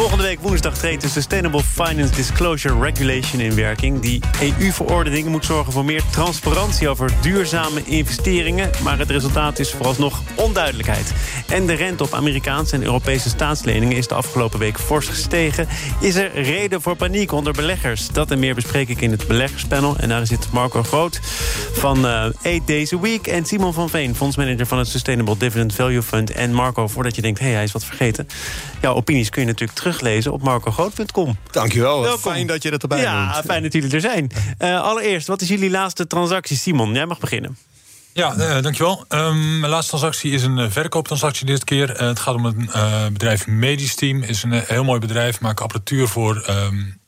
Volgende week woensdag treedt de Sustainable Finance Disclosure Regulation in werking. Die EU-verordening moet zorgen voor meer transparantie over duurzame investeringen. Maar het resultaat is vooralsnog onduidelijkheid. En de rente op Amerikaanse en Europese staatsleningen is de afgelopen week fors gestegen. Is er reden voor paniek onder beleggers? Dat en meer bespreek ik in het beleggerspanel. En daar zit Marco Groot van uh, 8 Days a Week. En Simon van Veen, fondsmanager van het Sustainable Dividend Value Fund. En Marco, voordat je denkt, hé, hey, hij is wat vergeten. Jouw opinies kun je natuurlijk teruglezen op marcogroot.com. Dankjewel, Welkom. fijn dat je er erbij ja, bent. Ja, fijn dat jullie er zijn. Uh, allereerst, wat is jullie laatste transactie? Simon, jij mag beginnen. Ja, uh, dankjewel. Um, mijn laatste transactie is een uh, verkooptransactie dit keer. Uh, het gaat om een bedrijf Medisch Team. is een heel mooi bedrijf. Maakt apparatuur voor um,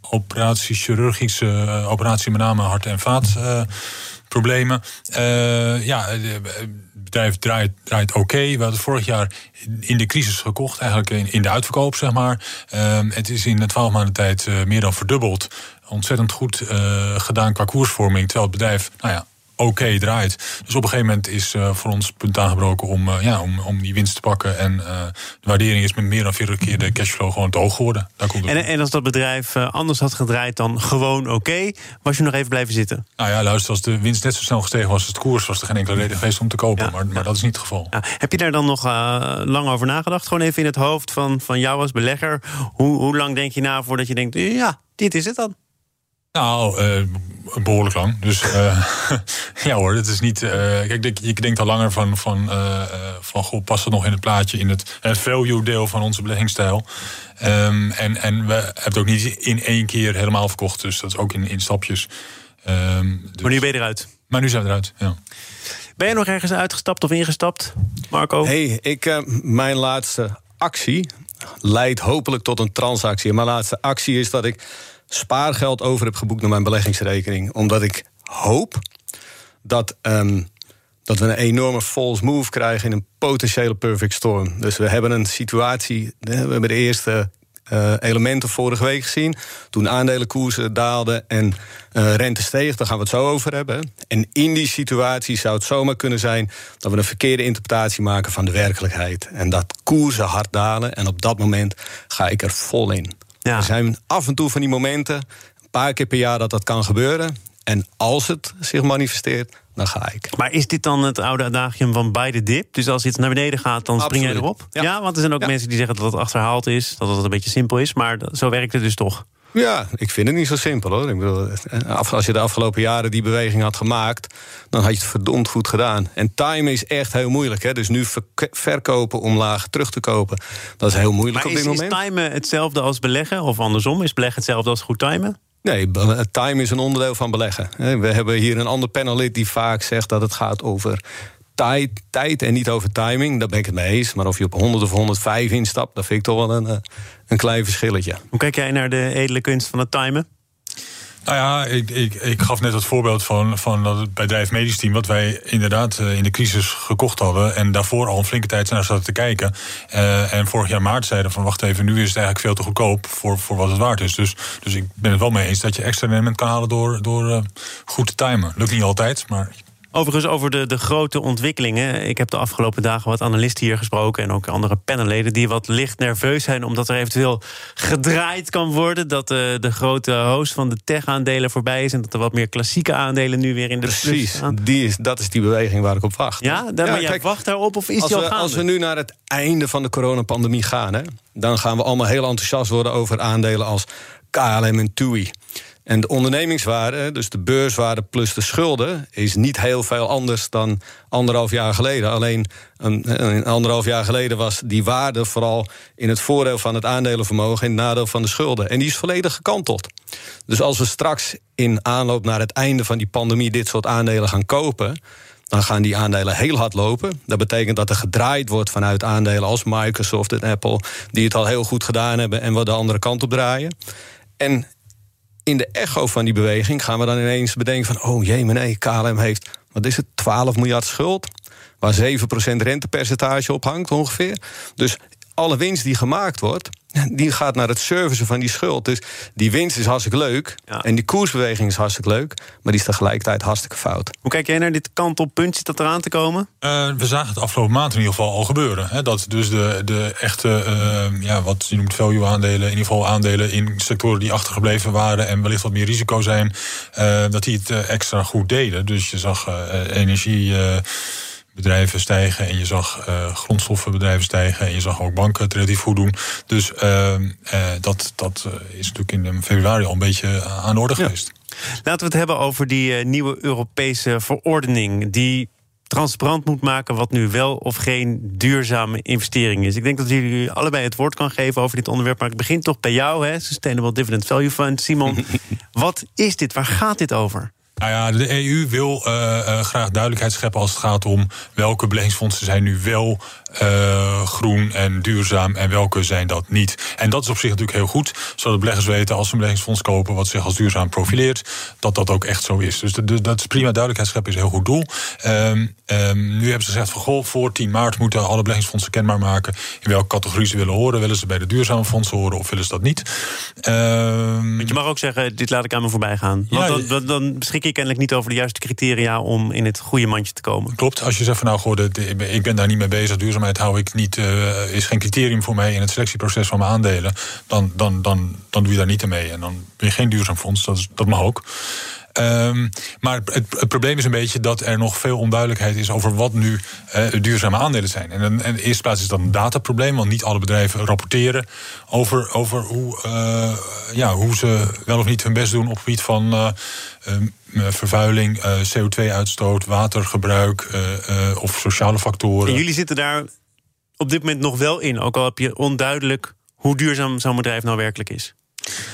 operaties, chirurgische operatie, met name hart- en vaatproblemen. ja, bedrijf draait, draait oké. We hadden vorig jaar in de crisis gekocht, eigenlijk in, in de uitverkoop, zeg maar. Um, het is in twaalf maanden tijd uh, meer dan verdubbeld. Ontzettend goed gedaan qua koersvorming. Terwijl het bedrijf, nou ja, oké okay draait. Dus op een gegeven moment is uh, voor ons punt aangebroken om, uh, ja, om, om die winst te pakken. En uh, de waardering is met meer dan 40 keer de cashflow gewoon te hoog geworden. Daar komt en, en als dat bedrijf anders had gedraaid dan gewoon oké, okay, was je nog even blijven zitten? Nou ja, luister, als de winst net zo snel gestegen was als het koers, was er geen enkele reden geweest om te kopen. Ja, maar, maar dat is niet het geval. Ja. Heb je daar dan nog lang over nagedacht? Gewoon even in het hoofd van, van jou als belegger. Hoe, hoe lang denk je na voordat je denkt, ja, dit is het dan? Nou, uh, behoorlijk lang. Dus uh, ja hoor, het is niet. Uh, kijk, je denkt al langer van, van, van goh, past het nog in het plaatje, in het, het value-deel van onze beleggingsstijl. Um, en, en we hebben het ook niet in één keer helemaal verkocht. Dus dat is ook in, in stapjes. Um, dus... Maar nu ben je eruit. Maar nu zijn we eruit, ja. Ben je nog ergens uitgestapt of ingestapt, Marco? hey, ik, mijn laatste actie leidt hopelijk tot een transactie. Mijn laatste actie is dat ik spaargeld over heb geboekt naar mijn beleggingsrekening. Omdat ik hoop dat, um, dat we een enorme false move krijgen in een potentiële perfect storm. Dus we hebben een situatie, we hebben de eerste uh, elementen vorige week gezien. Toen aandelenkoersen daalden en uh, rente steeg, daar gaan we het zo over hebben. En in die situatie zou het zomaar kunnen zijn dat we een verkeerde interpretatie maken van de werkelijkheid. En dat koersen hard dalen. En op dat moment ga ik er vol in. Ja. Er zijn af en toe van die momenten, een paar keer per jaar, dat dat kan gebeuren. En als het zich manifesteert, dan ga ik. Maar is dit dan het oude adagium van bij de dip? Dus als iets naar beneden gaat, dan spring je erop? Ja. ja. want er zijn ook ja. mensen die zeggen dat het achterhaald is, dat het een beetje simpel is. Maar zo werkt het dus toch? Ja, ik vind het niet zo simpel hoor. Ik bedoel, als je de afgelopen jaren die beweging had gemaakt, dan had je het verdomd goed gedaan. En timen is echt heel moeilijk. Hè? Dus nu verkopen om laag terug te kopen, dat is heel moeilijk maar op is, dit moment. Is timen hetzelfde als beleggen? Of andersom, is beleggen hetzelfde als goed timen? Nee, time is een onderdeel van beleggen. We hebben hier een ander panelid die vaak zegt dat het gaat over tijd, tijd en niet over timing. Daar ben ik het mee eens. Maar of je op 100 of 105 instapt, dat vind ik toch wel een, een klein verschilletje. Hoe kijk jij naar de edele kunst van het timen? Nou ja, ik, ik, ik gaf net het voorbeeld van, van dat bedrijf Medisch Team... wat wij inderdaad in de crisis gekocht hadden... en daarvoor al een flinke tijd naar zaten te kijken. Uh, en vorig jaar maart zeiden van... wacht even, nu is het eigenlijk veel te goedkoop voor, voor wat het waard is. Dus, dus ik ben het wel mee eens dat je extra rendement kan halen... door, door uh, goed te timen. Lukt niet altijd, maar Overigens over de, de grote ontwikkelingen. Ik heb de afgelopen dagen wat analisten hier gesproken... en ook andere panelleden die wat licht nerveus zijn... omdat er eventueel gedraaid kan worden... dat de, de grote host van de tech-aandelen voorbij is... en dat er wat meer klassieke aandelen nu weer in de Precies, die is, dat is die beweging waar ik op wacht. Ja, dan, ja, maar kijk, wacht daarop of is als die al we, gaande? Als we nu naar het einde van de coronapandemie gaan... Hè, dan gaan we allemaal heel enthousiast worden over aandelen als KLM en TUI... En de ondernemingswaarde, dus de beurswaarde plus de schulden, is niet heel veel anders dan anderhalf jaar geleden. Alleen een, anderhalf jaar geleden was die waarde vooral in het voordeel van het aandelenvermogen en het nadeel van de schulden. En die is volledig gekanteld. Dus als we straks in aanloop naar het einde van die pandemie dit soort aandelen gaan kopen, dan gaan die aandelen heel hard lopen. Dat betekent dat er gedraaid wordt vanuit aandelen als Microsoft en Apple, die het al heel goed gedaan hebben en wat de andere kant op draaien. En in de echo van die beweging gaan we dan ineens bedenken van... oh jee, nee, KLM heeft, wat is het, 12 miljard schuld... waar 7% rentepercentage op hangt ongeveer. Dus alle winst die gemaakt wordt, die gaat naar het servicen van die schuld. Dus die winst is hartstikke leuk. En die koersbeweging is hartstikke leuk. Maar die is tegelijkertijd hartstikke fout. Hoe kijk jij naar dit kantelpunt? Zit dat eraan te komen? Uh, we zagen het afgelopen maand in ieder geval al gebeuren. Hè, dat dus de, de echte, uh, ja, wat je noemt value aandelen... in ieder geval aandelen in sectoren die achtergebleven waren... en wellicht wat meer risico zijn, uh, dat die het extra goed deden. Dus je zag energie bedrijven stijgen en je zag uh, grondstoffenbedrijven stijgen en je zag ook banken het relatief goed doen. Dus uh, uh, dat, dat is natuurlijk in februari al een beetje aan de orde geweest. Laten we het hebben over die nieuwe Europese verordening die transparant moet maken wat nu wel of geen duurzame investering is. Ik denk dat jullie allebei het woord kan geven over dit onderwerp, maar ik begin toch bij jou, hè, Sustainable Dividend Value Fund. Simon, wat is dit? Waar gaat dit over? Nou ja, de EU wil uh, uh, graag duidelijkheid scheppen als het gaat om welke beleggingsfondsen zijn nu wel uh, groen en duurzaam en welke zijn dat niet. En dat is op zich natuurlijk heel goed, zodat beleggers weten als ze een beleggingsfonds kopen wat zich als duurzaam profileert, dat dat ook echt zo is. Dus de, de, dat is prima duidelijkheid scheppen is een heel goed doel. Um, um, nu hebben ze gezegd van goh, voor 10 maart moeten alle beleggingsfondsen kenbaar maken in welke categorie ze willen horen. Willen ze bij de duurzame fondsen horen of willen ze dat niet? Um, je mag ook zeggen, dit laat ik aan me voorbij gaan. Want ja, dan, dan beschik ik kennelijk niet over de juiste criteria om in het goede mandje te komen. Klopt, als je zegt van nou goh, ik ben daar niet mee bezig, duurzaamheid hou ik niet, uh, is geen criterium voor mij in het selectieproces van mijn aandelen, dan, dan, dan, dan doe je daar niet mee. En dan ben je geen duurzaam fonds, dat, is, dat mag ook. Um, maar het, het, probleem is een beetje dat er nog veel onduidelijkheid is over wat nu uh, duurzame aandelen zijn. En, in de eerste plaats is dat een dataprobleem, want niet alle bedrijven rapporteren over, over hoe, uh, ja, hoe ze wel of niet hun best doen op het gebied van uh, vervuiling, CO2-uitstoot, watergebruik of sociale factoren. En jullie zitten daar op dit moment nog wel in, ook al heb je onduidelijk hoe duurzaam zo'n bedrijf nou werkelijk is.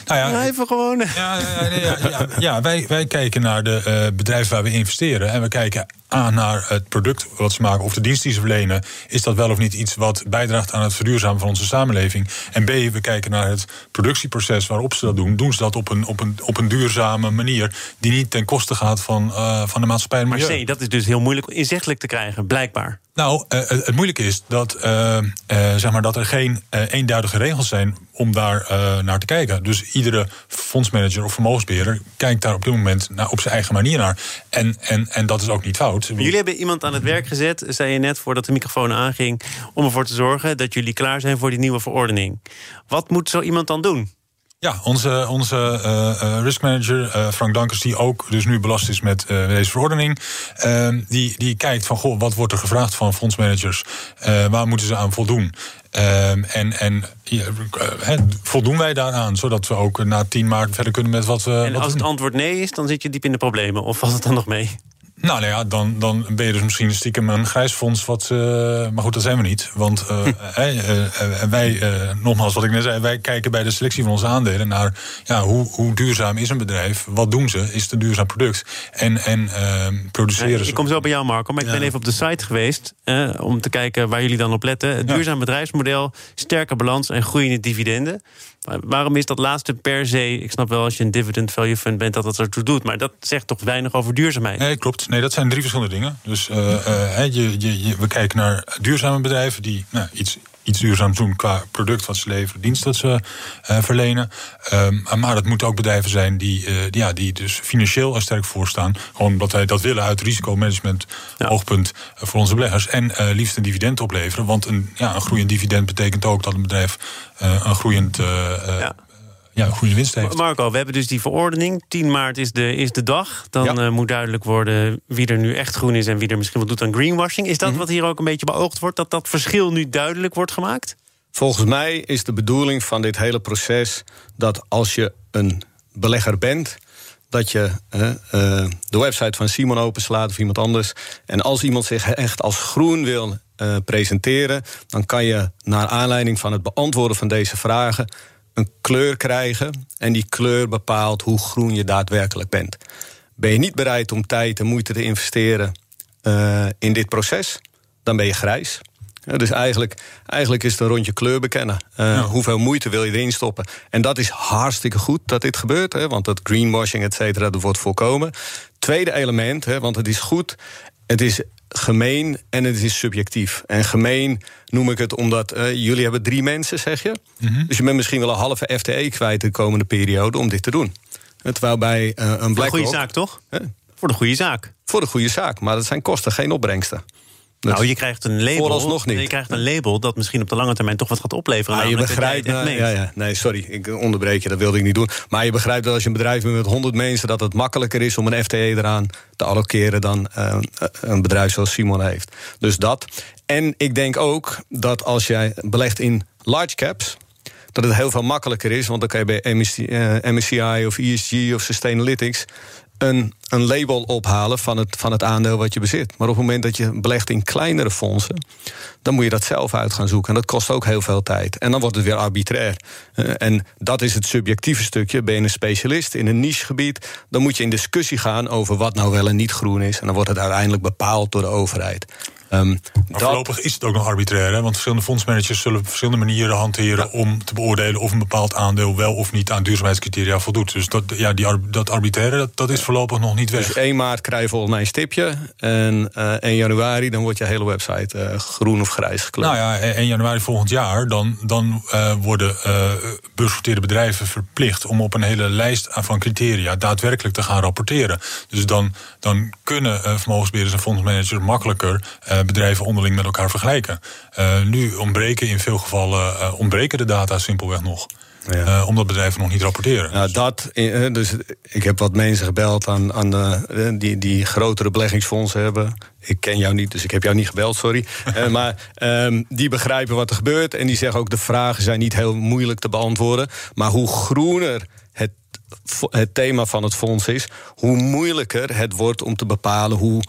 Nou ja, even gewoon. Ja, ja, ja, ja, ja, wij, wij kijken naar de uh, bedrijven waar we investeren. En we kijken A naar het product wat ze maken of de dienst die ze verlenen. Is dat wel of niet iets wat bijdraagt aan het verduurzamen van onze samenleving? En B, we kijken naar het productieproces waarop ze dat doen. Doen ze dat op een, op een, op een duurzame manier die niet ten koste gaat van, uh, van de maatschappij en Maar C, dat is dus heel moeilijk inzichtelijk te krijgen, blijkbaar. Nou, uh, het moeilijke is dat, uh, zeg maar dat er geen eenduidige regels zijn om daar naar te kijken. Dus iedere fondsmanager of vermogensbeheerder kijkt daar op dit moment naar, op zijn eigen manier naar. En, en, en dat is ook niet fout. Jullie hebben iemand aan het werk gezet, zei je net voordat de microfoon aanging, om ervoor te zorgen dat jullie klaar zijn voor die nieuwe verordening. Wat moet zo iemand dan doen? Ja, onze, onze uh, uh, risk manager uh, Frank Dankers, die ook dus nu belast is met deze verordening, ehm, die, die kijkt van goh, wat wordt er gevraagd van fondsmanagers? waar moeten ze aan voldoen? Ehm, en en voldoen wij daaraan, zodat we ook na 10 maart verder kunnen met wat we. En als het antwoord nee is, dan zit je diep in de problemen. Of valt het dan nog mee? Nou, nou ja, dan, dan ben je dus misschien stiekem een grijsfonds. Wat, uh, maar goed, dat zijn we niet. Want uh, uh, wij, nogmaals wat ik net zei, wij kijken bij de selectie van onze aandelen naar ja, hoe, hoe duurzaam is een bedrijf? Wat doen ze? Is het een duurzaam product? En, en ehm, produceren ze. Ik kom zo bij jou, Marco, maar ik ben even op de site geweest om te kijken waar jullie dan op letten. Het duurzaam bedrijfsmodel, sterke balans en groeiende dividenden. Waarom is dat laatste per se? Ik snap wel als je een dividend value fund bent dat dat ertoe doet, maar dat zegt toch weinig over duurzaamheid? Nee, klopt. Nee, dat zijn drie verschillende dingen. Dus uh, uh, je, je, we kijken naar duurzame bedrijven die nou, iets iets duurzaams doen qua product wat ze leveren, dienst dat ze uh, verlenen. Um, maar dat moeten ook bedrijven zijn die, uh, ja, die dus financieel er sterk voor staan. Gewoon omdat wij dat willen uit risicomanagement ja. oogpunt voor onze beleggers. En liefst een dividend opleveren. Want een, ja, een groeiend dividend betekent ook dat een bedrijf een groeiend. Ja ja, goede winst heeft. Marco, we hebben dus die verordening. 10 maart is de, is de dag. Dan ja. moet duidelijk worden wie er nu echt groen is en wie er misschien wat doet aan greenwashing. Is dat mm -hmm. wat hier ook een beetje beoogd wordt? Dat dat verschil nu duidelijk wordt gemaakt? Volgens mij is de bedoeling van dit hele proces dat als je een belegger bent, dat je uh, de website van Simon openslaat of iemand anders. En als iemand zich echt als groen wil uh, presenteren, dan kan je naar aanleiding van het beantwoorden van deze vragen een kleur krijgen. En die kleur bepaalt hoe groen je daadwerkelijk bent. Ben je niet bereid om tijd en moeite te investeren uh, in dit proces, dan ben je grijs. dus eigenlijk, eigenlijk is het een rondje kleur bekennen. Uh, Hoeveel moeite wil je erin stoppen? En dat is hartstikke goed dat dit gebeurt, hè, want dat greenwashing, et cetera, dat wordt voorkomen. Tweede element, hè, want het is goed, het is gemeen en het is subjectief. En gemeen noem ik het omdat uh, jullie hebben drie mensen, zeg je. Mm Dus je bent misschien wel een halve FTE kwijt de komende periode om dit te doen. Terwijl bij uh, een BlackRock... Voor de goede zaak, toch? Voor de goede zaak. Voor de goede zaak, maar dat zijn kosten, geen opbrengsten. Nou, je krijgt een label. Vooralsnog niet. Je krijgt een label dat misschien op de lange termijn toch wat gaat opleveren. Maar je begrijpt. Nou, ja, ja, nee, sorry, ik onderbreek je, dat wilde ik niet doen. Maar je begrijpt dat als je een bedrijf bent met 100 mensen, dat het makkelijker is om een FTE eraan te allokeren dan uh, een bedrijf zoals Simon heeft. Dus dat. En ik denk ook dat als jij belegt in large caps, dat het heel veel makkelijker is. Want dan kan je bij MSCI, MSCI of ESG of Sustainalytics een, een label ophalen van het, van het aandeel wat je bezit. Maar op het moment dat je belegt in kleinere fondsen, dan moet je dat zelf uit gaan zoeken. En dat kost ook heel veel tijd. En dan wordt het weer arbitrair. Uh, en dat is het subjectieve stukje. Ben je een specialist in een nichegebied, dan moet je in discussie gaan over wat nou wel en niet groen is. En dan wordt het uiteindelijk bepaald door de overheid. Um, maar voorlopig is het ook nog arbitrair, hè? want verschillende fondsmanagers zullen verschillende manieren hanteren om te beoordelen of een bepaald aandeel wel of niet aan duurzaamheidscriteria voldoet. Dus dat, ja, die, dat arbitraire, dat, dat is voorlopig nog niet weg. Dus 1 maart krijg je volgens mij een stipje en uh, 1 januari dan wordt je hele website uh, groen of grijs gekleurd. Nou ja, 1 januari volgend jaar dan, dan uh, worden beursgenoteerde bedrijven verplicht om op een hele lijst van criteria daadwerkelijk te gaan rapporteren. Dus dan, dan kunnen vermogensbeheerders en fondsmanagers makkelijker bedrijven onderling met elkaar vergelijken. Uh, nu ontbreken in veel gevallen uh, ontbreken de data simpelweg nog. Ja. omdat bedrijven nog niet rapporteren. Ja, dat, dus ik heb wat mensen gebeld aan, aan de, die, die grotere beleggingsfondsen hebben. Ik ken jou niet, dus ik heb jou niet gebeld, sorry. maar um, die begrijpen wat er gebeurt. En die zeggen ook: de vragen zijn niet heel moeilijk te beantwoorden. Maar hoe groener het thema van het fonds is, hoe moeilijker het wordt om te bepalen hoe,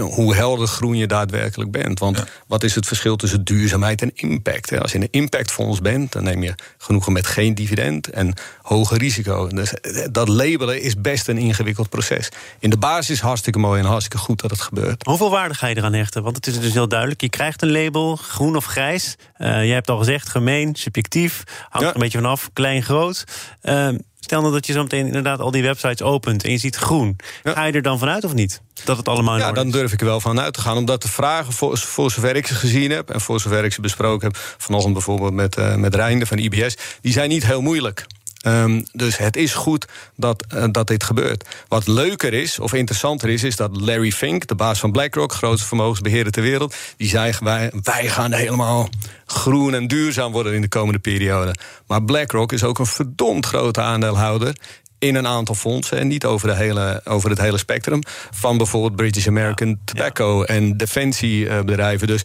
hoe helder groen je daadwerkelijk bent. Want wat is het verschil tussen duurzaamheid en impact? Als je een impactfonds bent, dan neem je genoegen met geen dividend en hoge risico. Dus eh, dat labelen is best een ingewikkeld proces. In de basis hartstikke mooi en hartstikke goed dat het gebeurt. Hoeveel waarde ga je eraan hechten? Want het is dus heel duidelijk. Je krijgt een label, groen of grijs. Uh, jij hebt al gezegd, gemeen, subjectief. Hangt er een beetje vanaf, klein, groot. Uh, Stel nou dat je zo meteen inderdaad al die websites opent en je ziet groen. Ga je er dan vanuit of niet? Dat het allemaal Ja, dan durf ik er wel van uit te gaan. Omdat de vragen, voor, voor zover ik ze gezien heb... en voor zover ik ze besproken heb... vanochtend bijvoorbeeld met, uh, met Reinde van IBS... die zijn niet heel moeilijk. Um, dus het is goed dat, uh, dat dit gebeurt. Wat leuker is, of interessanter is, is dat Larry Fink, de baas van BlackRock, grootste vermogensbeheerder ter wereld, die zei: wij, wij gaan helemaal groen en duurzaam worden in de komende periode. Maar BlackRock is ook een verdomd grote aandeelhouder in een aantal fondsen en niet over, de hele, over het hele spectrum van bijvoorbeeld British American Tobacco ja. en defensiebedrijven. Dus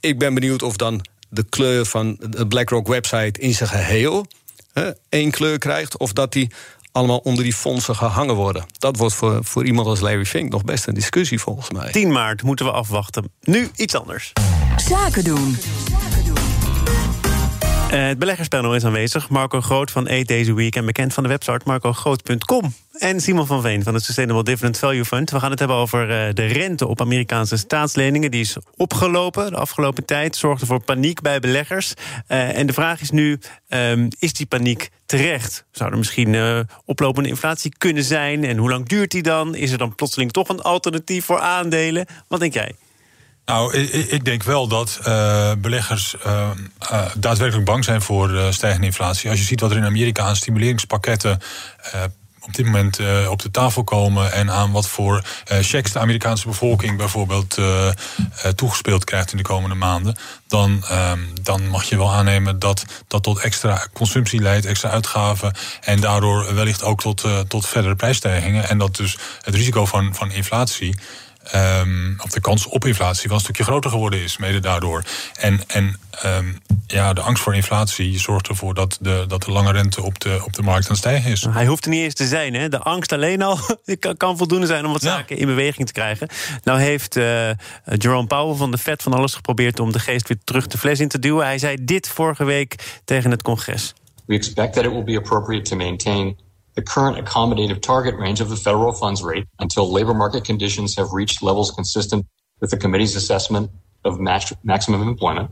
ik ben benieuwd of dan de kleur van de BlackRock website in zijn geheel één kleur krijgt, of dat die allemaal onder die fondsen gehangen worden. Dat wordt voor, voor iemand als Larry Fink nog best een discussie volgens mij. 10 maart moeten we afwachten. Nu iets anders. Zaken doen. Uh, het beleggerspanel is aanwezig. Marco Groot van Eat Deze Week en bekend van de website marcogroot.com. En Simon van Veen van het Sustainable Dividend Value Fund. We gaan het hebben over uh, de rente op Amerikaanse staatsleningen. Die is opgelopen de afgelopen tijd. Zorgde voor paniek bij beleggers. Uh, en de vraag is nu, um, is die paniek terecht? Zou er misschien oplopende inflatie kunnen zijn? En hoe lang duurt die dan? Is er dan plotseling toch een alternatief voor aandelen? Wat denk jij? Nou, ik denk wel dat beleggers daadwerkelijk bang zijn voor stijgende inflatie. Als je ziet wat er in Amerika aan stimuleringspakketten op dit moment uh, op de tafel komen en aan wat voor uh, checks de Amerikaanse bevolking bijvoorbeeld uh, toegespeeld krijgt in de komende maanden, dan, ehm, dan mag je wel aannemen dat dat tot extra consumptie leidt, extra uitgaven en daardoor wellicht ook tot, tot verdere prijsstijgingen. En dat dus het risico van, van inflatie Um, of de kans op inflatie wel een stukje groter geworden is, mede daardoor. En, en um, ja, de angst voor inflatie zorgt ervoor dat de, dat de lange rente op de, op de markt aan het stijgen is. Hij hoeft er niet eens te zijn. Hè? De angst alleen al kan voldoende zijn om wat ja. zaken in beweging te krijgen. Nou heeft uh, Jerome Powell van de Fed van alles geprobeerd om de geest weer terug de fles in te duwen. Hij zei dit vorige week tegen het congres. We expect that it will be appropriate to maintain the current accommodative target range of the federal funds rate until labor market conditions have reached levels consistent with the committee's assessment of maximum employment.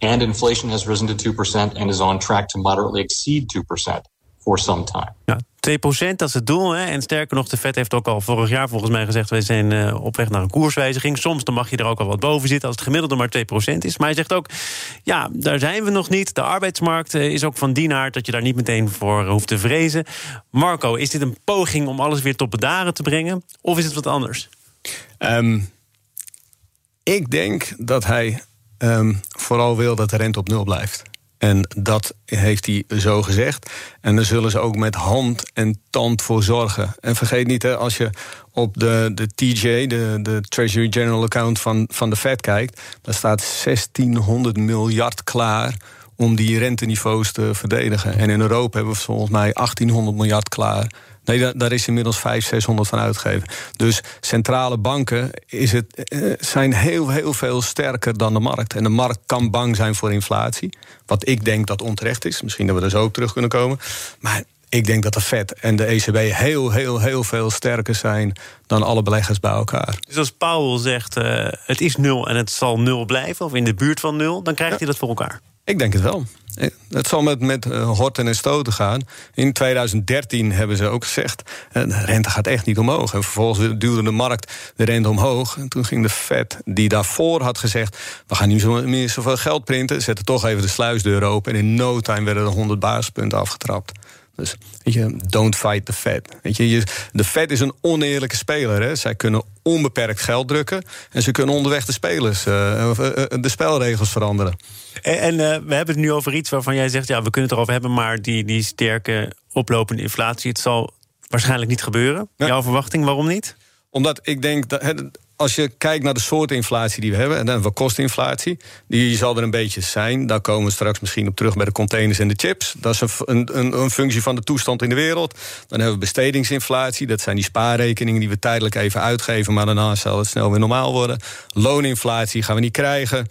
and inflation has risen to 2% and is on track to moderately exceed 2% for some time. Ja, 2% dat is het doel. En sterker nog, de Fed heeft ook al vorig jaar volgens mij gezegd... wij zijn uh, op weg naar een koerswijziging. Soms dan mag je er ook al wat boven zitten als het gemiddelde maar 2% is. Maar hij zegt ook, ja, daar zijn we nog niet. De arbeidsmarkt uh, is ook van die aard dat je daar niet meteen voor hoeft te vrezen. Marco, is dit een poging om alles weer tot bedaren te brengen? Of is het wat anders? Um, ik denk dat hij um, vooral wil dat de rente op nul blijft. En dat heeft hij zo gezegd. En daar zullen ze ook met hand en tand voor zorgen. En vergeet niet, hè, als je op de, de TJ, de, de Treasury General Account van, van de Fed kijkt, daar staat 1600 miljard klaar om die renteniveaus te verdedigen. En in Europa hebben we volgens mij 1800 miljard klaar. Nee, daar is inmiddels 500, 600 van uitgegeven. Dus centrale banken is het, eh, zijn heel, heel veel sterker dan de markt. En de markt kan bang zijn voor inflatie. Wat ik denk dat onterecht is. Misschien dat we er zo op terug kunnen komen. Maar ik denk dat de Fed en de ECB heel, heel, heel veel sterker zijn dan alle beleggers bij elkaar. Dus als Powell zegt: uh, het is nul en het zal nul blijven, of in de buurt van nul, dan krijgt hij dat voor elkaar. Ik denk het wel. Het zal met, met eh, horten en stoten gaan. In 2013 hebben ze ook gezegd... Eh, de rente gaat echt niet omhoog. En vervolgens duwde de markt de rente omhoog. En toen ging de Fed, die daarvoor had gezegd... we gaan niet zo, meer zoveel geld printen... zette toch even de sluisdeur open... en in no time werden er 100 basispunten afgetrapt. Dus weet je, don't fight the Fed. Weet je, de Fed is een oneerlijke speler. Hè. Zij kunnen onbeperkt geld drukken en ze kunnen onderweg de spelers, uh, de spelregels veranderen. En, en uh, we hebben het nu over iets waarvan jij zegt, ja, we kunnen het erover hebben, maar die, die sterke oplopende inflatie, het zal waarschijnlijk niet gebeuren. Jouw verwachting, waarom niet? Omdat ik denk dat als je kijkt naar de soort inflatie die we hebben, en dan hebben we kostinflatie, die zal er een beetje zijn. Daar komen we straks misschien op terug bij de containers en de chips. Dat is een, een, een functie van de toestand in de wereld. Dan hebben we bestedingsinflatie, dat zijn die spaarrekeningen die we tijdelijk even uitgeven, maar daarna zal het snel weer normaal worden. Looninflatie gaan we niet krijgen.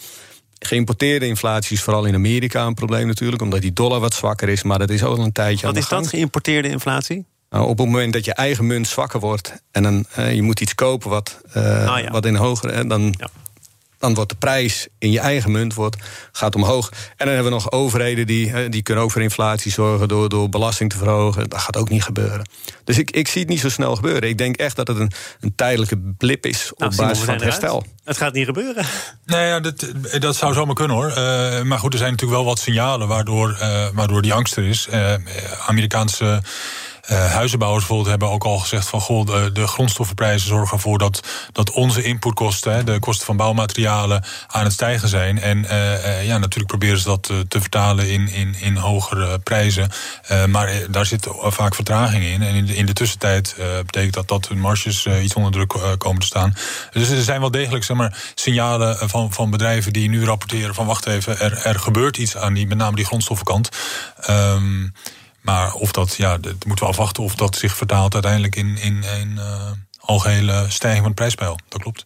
Geïmporteerde inflatie is vooral in Amerika een probleem natuurlijk, omdat die dollar wat zwakker is, maar dat is ook al een tijdje. Wat is dat, geïmporteerde inflatie? Nou, op het moment dat je eigen munt zwakker wordt en dan, uh, je moet iets kopen wat, uh, ah, ja. wat in hogere, dan, ja. dan wordt de prijs in je eigen munt wordt, gaat omhoog. En dan hebben we nog overheden die, uh, die kunnen ook voor inflatie zorgen door, door belasting te verhogen. Dat gaat ook niet gebeuren. Dus ik, ik zie het niet zo snel gebeuren. Ik denk echt dat het een, een tijdelijke blip is op nou, basis van het herstel. Het gaat niet gebeuren. Nee, ja, dat, dat zou zomaar kunnen hoor. Uh, maar goed, er zijn natuurlijk wel wat signalen waardoor, uh, waardoor die angst er is. Uh, Amerikaanse uh, huizenbouwers bijvoorbeeld hebben ook al gezegd van goh, de, grondstoffenprijzen zorgen ervoor dat, dat onze inputkosten, hè, de kosten van bouwmaterialen, aan het stijgen zijn. En uh, uh, ja, natuurlijk proberen ze dat te vertalen in, in, in hogere prijzen. maar daar zit vaak vertraging in. En in de, in de tussentijd betekent dat dat hun marges iets onder druk komen te staan. Dus er zijn wel degelijk zeg maar, signalen van, van bedrijven die nu rapporteren van wacht even, er, er gebeurt iets aan die, met name die grondstoffenkant. Um, maar of dat, ja, moeten we afwachten of dat zich vertaalt uiteindelijk in, in een uh, algehele stijging van het prijspeil. Dat klopt.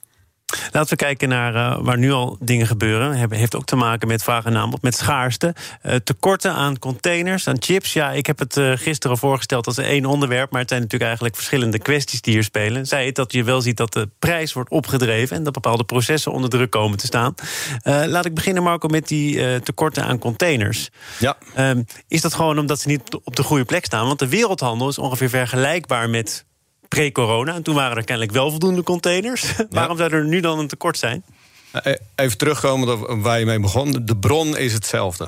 Laten we kijken naar uh, waar nu al dingen gebeuren. heeft ook te maken met vraag en aanbod, met schaarste. Uh, tekorten aan containers, aan chips. Ja, ik heb het uh, gisteren voorgesteld als één onderwerp... maar het zijn natuurlijk eigenlijk verschillende kwesties die hier spelen. Zij het dat je wel ziet dat de prijs wordt opgedreven... en dat bepaalde processen onder druk komen te staan. laat ik beginnen, Marco, met die tekorten aan containers. Ja. Ehm, is dat gewoon omdat ze niet op de goede plek staan? Want de wereldhandel is ongeveer vergelijkbaar met pre-corona. En toen waren er kennelijk wel voldoende containers. Waarom zou er nu dan een tekort zijn? Eh, even terugkomen op waar je mee begon. De bron is hetzelfde.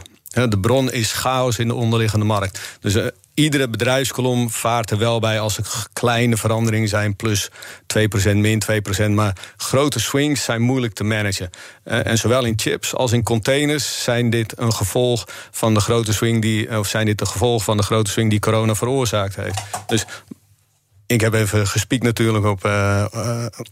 De bron is chaos in de onderliggende markt. Dus uh, iedere bedrijfskolom vaart er wel bij als er kleine veranderingen zijn, plus 2%, min 2%. Maar grote swings zijn moeilijk te managen. Uh, en zowel in chips als in containers zijn dit een gevolg van de grote swing die, of zijn dit de gevolg van de grote swing die corona veroorzaakt heeft. Dus ik heb even gespiekt natuurlijk op, uh,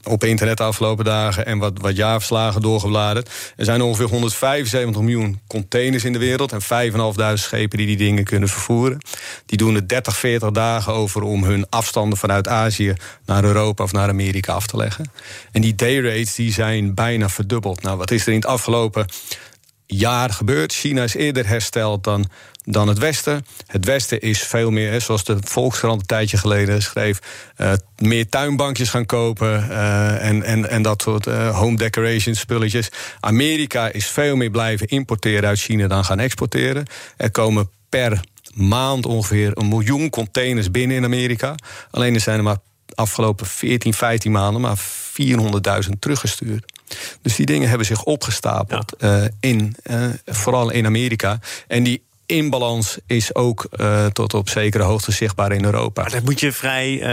op internet de afgelopen dagen... en wat, wat jaarverslagen doorgebladerd. Er zijn ongeveer 175 miljoen containers in de wereld... en 5.500 schepen die die dingen kunnen vervoeren. Die doen er 30, 40 dagen over om hun afstanden vanuit Azië... naar Europa of naar Amerika af te leggen. En die dayrates die zijn bijna verdubbeld. Nou, wat is er in het afgelopen jaar gebeurd. China is eerder hersteld dan, dan het Westen. Het Westen is veel meer, zoals de Volkskrant een tijdje geleden schreef, uh, meer tuinbankjes gaan kopen uh, en, en, en dat soort uh, home decoration spulletjes. Amerika is veel meer blijven importeren uit China dan gaan exporteren. Er komen per maand ongeveer een miljoen containers binnen in Amerika. Alleen er zijn er maar afgelopen 14, 15 maanden maar 400.000 teruggestuurd. Dus die dingen hebben zich opgestapeld, uh, in, uh, vooral in Amerika. En die inbalans is ook uh, tot op zekere hoogte zichtbaar in Europa. Maar dat moet je vrij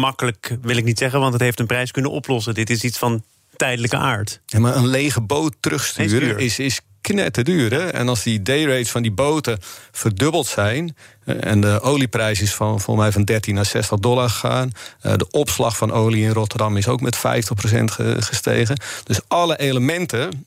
makkelijk, wil ik niet zeggen, want het heeft een prijs kunnen oplossen. Dit is iets van tijdelijke aard. Ja, maar een lege boot terugsturen is, is knetterduur. Hè? En als die dayrates van die boten verdubbeld zijn... Eh, en de olieprijs is van, volgens mij van 13 naar 60 dollar gegaan... Eh, de opslag van olie in Rotterdam is ook met 50% gestegen. Dus alle elementen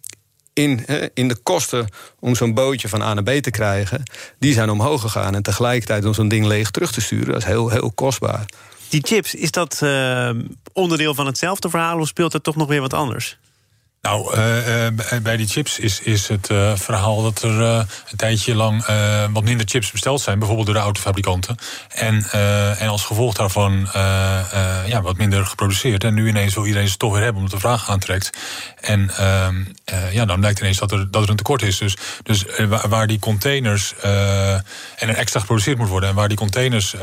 in, in de kosten om zo'n bootje van A naar B te krijgen... die zijn omhoog gegaan. En tegelijkertijd om zo'n ding leeg terug te sturen... dat is heel, heel kostbaar. Die chips, is dat uh, onderdeel van hetzelfde verhaal... of speelt het toch nog weer wat anders? Nou, uh, uh, bij die chips is, is het uh, verhaal dat er een tijdje lang wat minder chips besteld zijn, bijvoorbeeld door de autofabrikanten. En, en als gevolg daarvan ja, wat minder geproduceerd. En nu ineens wil iedereen ze toch weer hebben omdat de vraag aantrekt. En ehm, ja, dan blijkt ineens dat er, dat er een tekort is. Dus, dus waar die containers en er extra geproduceerd moet worden, en waar die containers,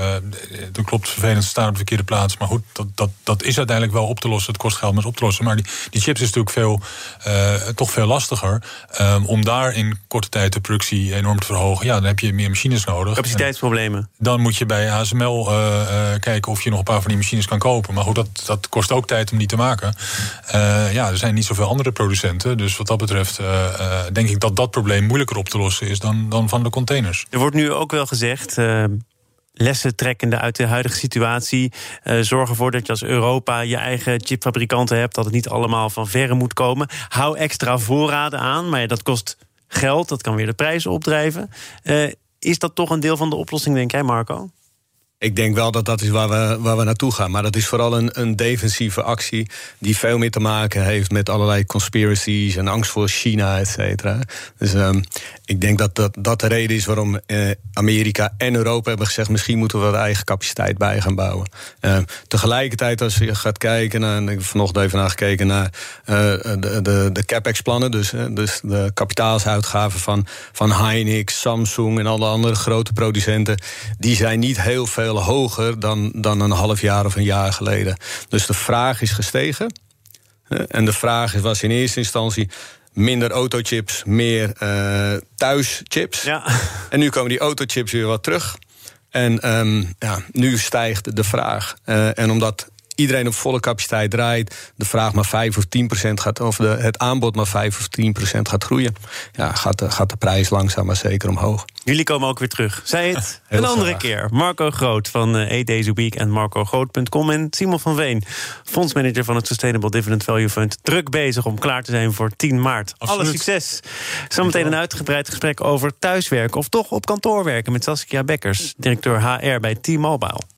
dat klopt, vervelend staan op de verkeerde plaats. Maar goed, dat, dat, dat is uiteindelijk wel op te lossen. Het kost geld, maar is op te lossen. Maar die, die chips is natuurlijk veel uh, toch veel lastiger. Um, om daar in korte tijd de productie enorm te verhogen. Ja, dan heb je meer machines nodig. Capaciteitsproblemen. dan moet je bij ASML uh, uh, kijken of je nog een paar van die machines kan kopen. Maar goed, dat, dat kost ook tijd om die te maken. ja, er zijn niet zoveel andere producenten. Dus wat dat betreft denk ik dat dat probleem moeilijker op te lossen is dan, dan van de containers. Er wordt nu ook wel gezegd lessen trekkende uit de huidige situatie. Uh, zorg ervoor dat je als Europa je eigen chipfabrikanten hebt. Dat het niet allemaal van verre moet komen. Hou extra voorraden aan, maar dat kost geld. Dat kan weer de prijzen opdrijven. Uh, is dat toch een deel van de oplossing, denk jij, Marco? Ik denk wel dat dat is waar we, waar we naartoe gaan. Maar dat is vooral een, een defensieve actie die veel meer te maken heeft met allerlei conspiracies en angst voor China, et cetera. Dus um, ik denk dat, dat dat de reden is waarom eh, Amerika en Europa hebben gezegd: misschien moeten we wat eigen capaciteit bij gaan bouwen. Uh, tegelijkertijd, als je gaat kijken naar, ik heb vanochtend even naar gekeken naar uh, de, de, de capex-plannen, dus, dus de kapitaalsuitgaven van, van Hynix, Samsung en alle andere grote producenten, die zijn niet heel veel hoger dan, dan een half jaar of een jaar geleden. Dus de vraag is gestegen. En de vraag was in eerste instantie minder autochips, meer uh, thuischips. Ja. En nu komen die autochips weer wat terug. En um, ja, nu stijgt de vraag. Uh, en omdat iedereen op volle capaciteit draait, de vraag maar 5 of 10 procent gaat, of de, het aanbod maar 5 of 10 procent gaat groeien, ja, gaat, de, gaat de prijs langzaam maar zeker omhoog. Jullie komen ook weer terug. Zij het een andere keer. Marco Groot van uh, Eight Days a Week en marcogroot.com en Simon van Veen, fondsmanager van het Sustainable Dividend Value Fund, druk bezig om klaar te zijn voor 10 maart. Absoluut. Alle succes. Zometeen een uitgebreid gesprek over thuiswerken of toch op kantoor werken met Saskia Bekkers, directeur HR bij T-Mobile.